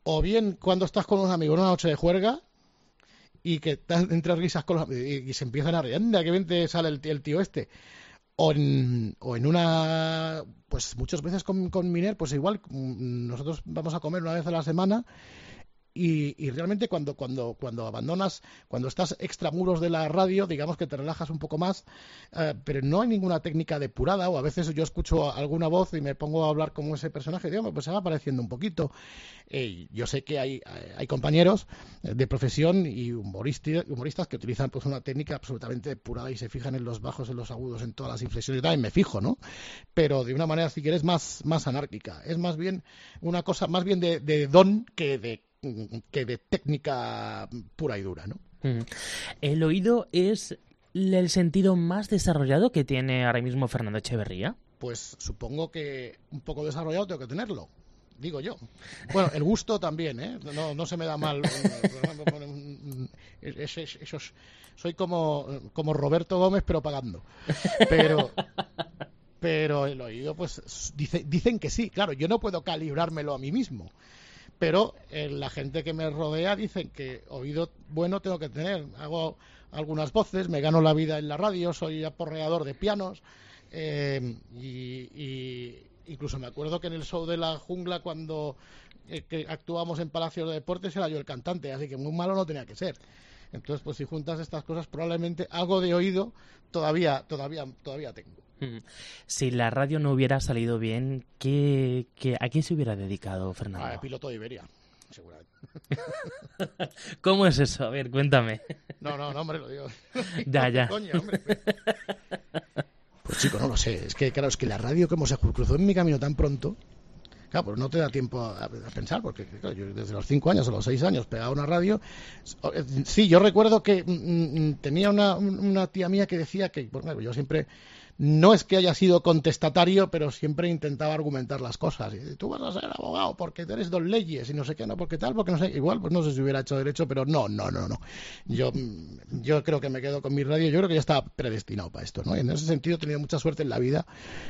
o bien cuando estás con unos amigos en una noche de juerga y que estás entre risas con los y, se empiezan a reír, anda, que bien sale el, tío este. O en, o en una, pues muchas veces con, con Miner, pues igual mm, nosotros vamos a comer una vez a la semana y, realmente cuando, cuando, cuando abandonas, cuando estás extramuros de la radio, digamos que te relajas un poco más, eh, pero no hay ninguna técnica depurada, o a veces yo escucho alguna voz y me pongo a hablar como ese personaje, y digo, pues se va apareciendo un poquito. Eh, yo sé que hay, hay compañeros de profesión y humoristas, que utilizan pues una técnica absolutamente depurada y se fijan en los bajos, en los agudos, en todas las inflexiones, y también me fijo, ¿no? Pero de una manera, si quieres, más, más anárquica. Es más bien una cosa, más bien de, de don que de que de técnica pura y dura, ¿no? ¿El oído es el sentido más desarrollado que tiene ahora mismo Fernando Echeverría? Pues supongo que un poco desarrollado tengo que tenerlo, digo yo. Bueno, el gusto también, ¿eh? No, no se me da mal. soy como, como Roberto Gómez, pero pagando. Pero, pero el oído, pues dice, dicen que sí. Claro, yo no puedo calibrármelo a mí mismo pero eh, la gente que me rodea dicen que oído bueno tengo que tener. Hago algunas voces, me gano la vida en la radio, soy aporreador de pianos eh, y, incluso me acuerdo que en el show de la jungla cuando eh, actuamos en Palacio de Deportes era yo el cantante, así que muy malo no tenía que ser. Entonces, pues si juntas estas cosas, probablemente algo de oído todavía, todavía, todavía tengo. Si la radio no hubiera salido bien, ¿qué, qué, a quién se hubiera dedicado Fernando? A piloto de Iberia. seguramente. ¿Cómo es eso? A ver, cuéntame. No, no, no, hombre, lo digo. Ya, ya. Coño, hombre. Pues chico, no lo sé. Es que, claro, es que la radio como se cruzó en mi camino tan pronto, claro, pues no te da tiempo a, a pensar, porque claro, yo desde los cinco años o los seis años pegaba una radio. Sí, yo recuerdo que mm, mm, tenía una, una tía mía que decía que, bueno, yo siempre no es que haya sido contestatario, pero siempre intentaba argumentar las cosas. Y, Tú vas a ser abogado porque eres dos leyes y no sé qué, no, porque tal, porque no sé. Igual, pues no sé si hubiera hecho derecho, pero no, no, no, no. Yo, mm, yo creo que me quedo con mi radio. Yo creo que ya estaba predestinado para esto, ¿no? Y en ese sentido he tenido mucha suerte en la vida,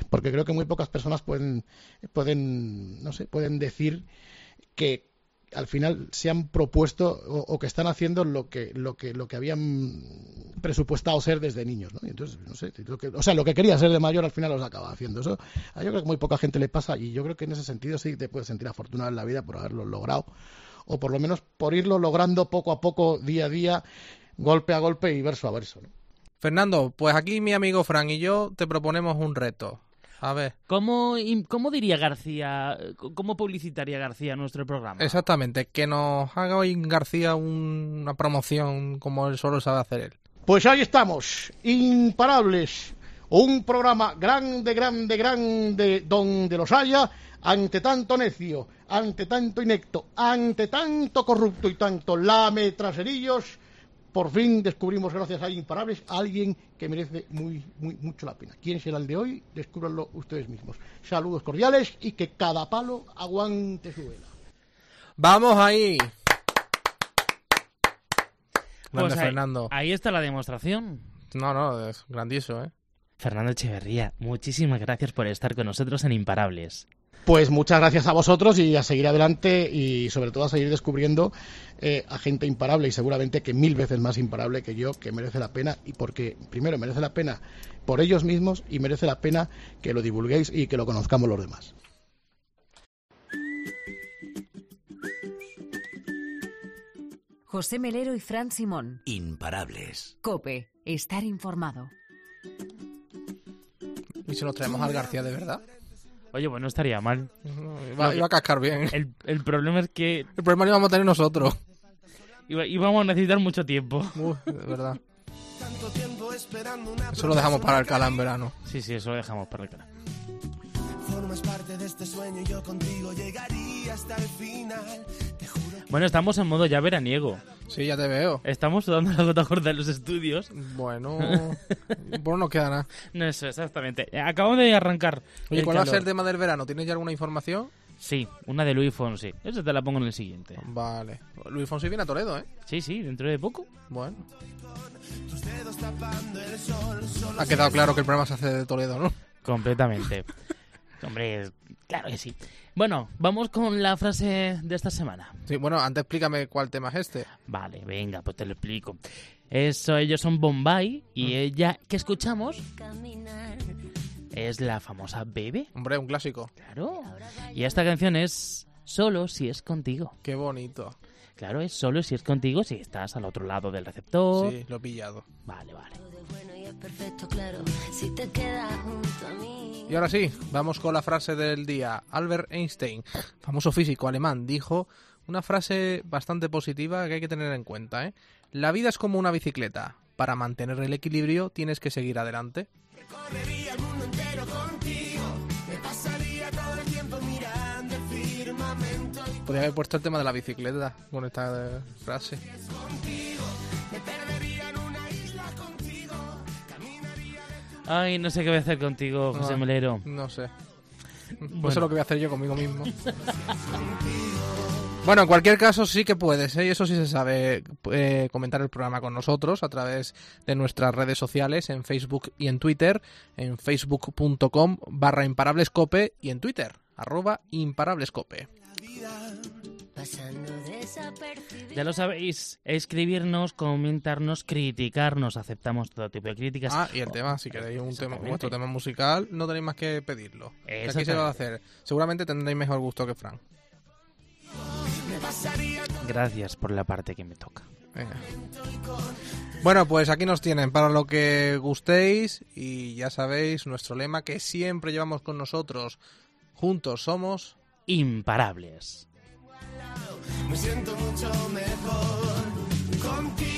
porque creo que muy pocas personas pueden, pueden, no sé, pueden decir que al final se han propuesto o, que están haciendo lo que lo que lo que habían presupuestado ser desde niños ¿no? Entonces no sé o sea lo que quería ser de mayor al final los acaba haciendo eso yo creo que muy poca gente le pasa y yo creo que en ese sentido sí te puedes sentir afortunado en la vida por haberlo logrado o por lo menos por irlo logrando poco a poco día a día golpe a golpe y verso a verso. Fernando pues aquí mi amigo Fran y yo te proponemos un reto a ver. ¿Cómo, ¿Cómo diría García, cómo publicitaría García nuestro programa? Exactamente, que nos haga hoy García un, una promoción como él solo sabe hacer él. Pues ahí estamos, imparables. Un programa grande, grande, grande, donde los haya, ante tanto necio, ante tanto inecto, ante tanto corrupto y tanto lame traserillos por fin descubrimos, gracias a Imparables, a alguien que merece muy, muy, mucho la pena. ¿Quién será el de hoy? Descúbranlo ustedes mismos. Saludos cordiales y que cada palo aguante su vela. ¡Vamos ahí! Pues ahí, Fernando. ahí está la demostración. No, no, es grandioso, ¿eh? Fernando Echeverría, muchísimas gracias por estar con nosotros en Imparables. Pues muchas gracias a vosotros y a seguir adelante y sobre todo a seguir descubriendo eh, a gente imparable y seguramente que mil veces más imparable que yo, que merece la pena y porque primero merece la pena por ellos mismos y merece la pena que lo divulguéis y que lo conozcamos los demás. José Melero y Fran Simón. Imparables. Cope, estar informado. ¿Y si nos traemos al García de verdad? Oye, pues no estaría mal. Iba, iba a cascar bien. El, el, problema es que... El problema lo íbamos a tener nosotros. Iba, íbamos a necesitar mucho tiempo. Uy, de verdad. Eso lo dejamos para Alcalá en verano. Sí, sí, eso lo dejamos para Alcalá. Formas parte de este sueño y yo contigo llegaría hasta el final. Bueno, estamos en modo ya veraniego. Sí, ya te veo. Estamos sudando la gota gorda en los estudios. Bueno, bueno, no queda nada. No, eso, exactamente. Acabamos de arrancar. Oye, el ¿cuál va a calor. ser el tema del verano? ¿Tienes ya alguna información? Sí, una de Luis Fonsi. Esa te la pongo en el siguiente. Vale. Luis Fonsi viene a Toledo, ¿eh? Sí, sí, dentro de poco. Bueno. Ha quedado claro que el programa se hace de Toledo, ¿no? Completamente. Hombre, claro que sí. Bueno, vamos con la frase de esta semana. Sí, bueno, antes explícame cuál tema es este. Vale, venga, pues te lo explico. Eso, ellos son Bombay y ella que escuchamos es la famosa Bebe. Hombre, un clásico. Claro. Y esta canción es Solo si es contigo. Qué bonito. Claro, es solo si es contigo, si estás al otro lado del receptor. Sí, lo he pillado. Vale, vale. Y ahora sí, vamos con la frase del día. Albert Einstein, famoso físico alemán, dijo una frase bastante positiva que hay que tener en cuenta. ¿eh? La vida es como una bicicleta. Para mantener el equilibrio tienes que seguir adelante. Y Podría haber puesto el tema de la bicicleta con esta eh, frase. Ay, no sé qué voy a hacer contigo, José No, Melero. No sé. Pues eso es lo que voy a hacer yo conmigo mismo. Bueno, en cualquier caso sí que puedes, ¿eh? y eso sí se sabe, eh, comentar el programa con nosotros a través de nuestras redes sociales, en Facebook y en Twitter, en facebook.com barra imparablescope y en Twitter, arroba imparablescope. Ya lo sabéis, escribirnos, comentarnos, criticarnos. Aceptamos todo tipo de críticas. Ah, y el tema, si queréis un tema, vuestro tema musical, no tenéis más que pedirlo. Aquí se va a hacer. Seguramente tendréis mejor gusto que Frank. Gracias por la parte que me toca. Venga. Bueno, pues aquí nos tienen para lo que gustéis y ya sabéis nuestro lema que siempre llevamos con nosotros. Juntos somos Imparables. Me siento mucho mejor contigo.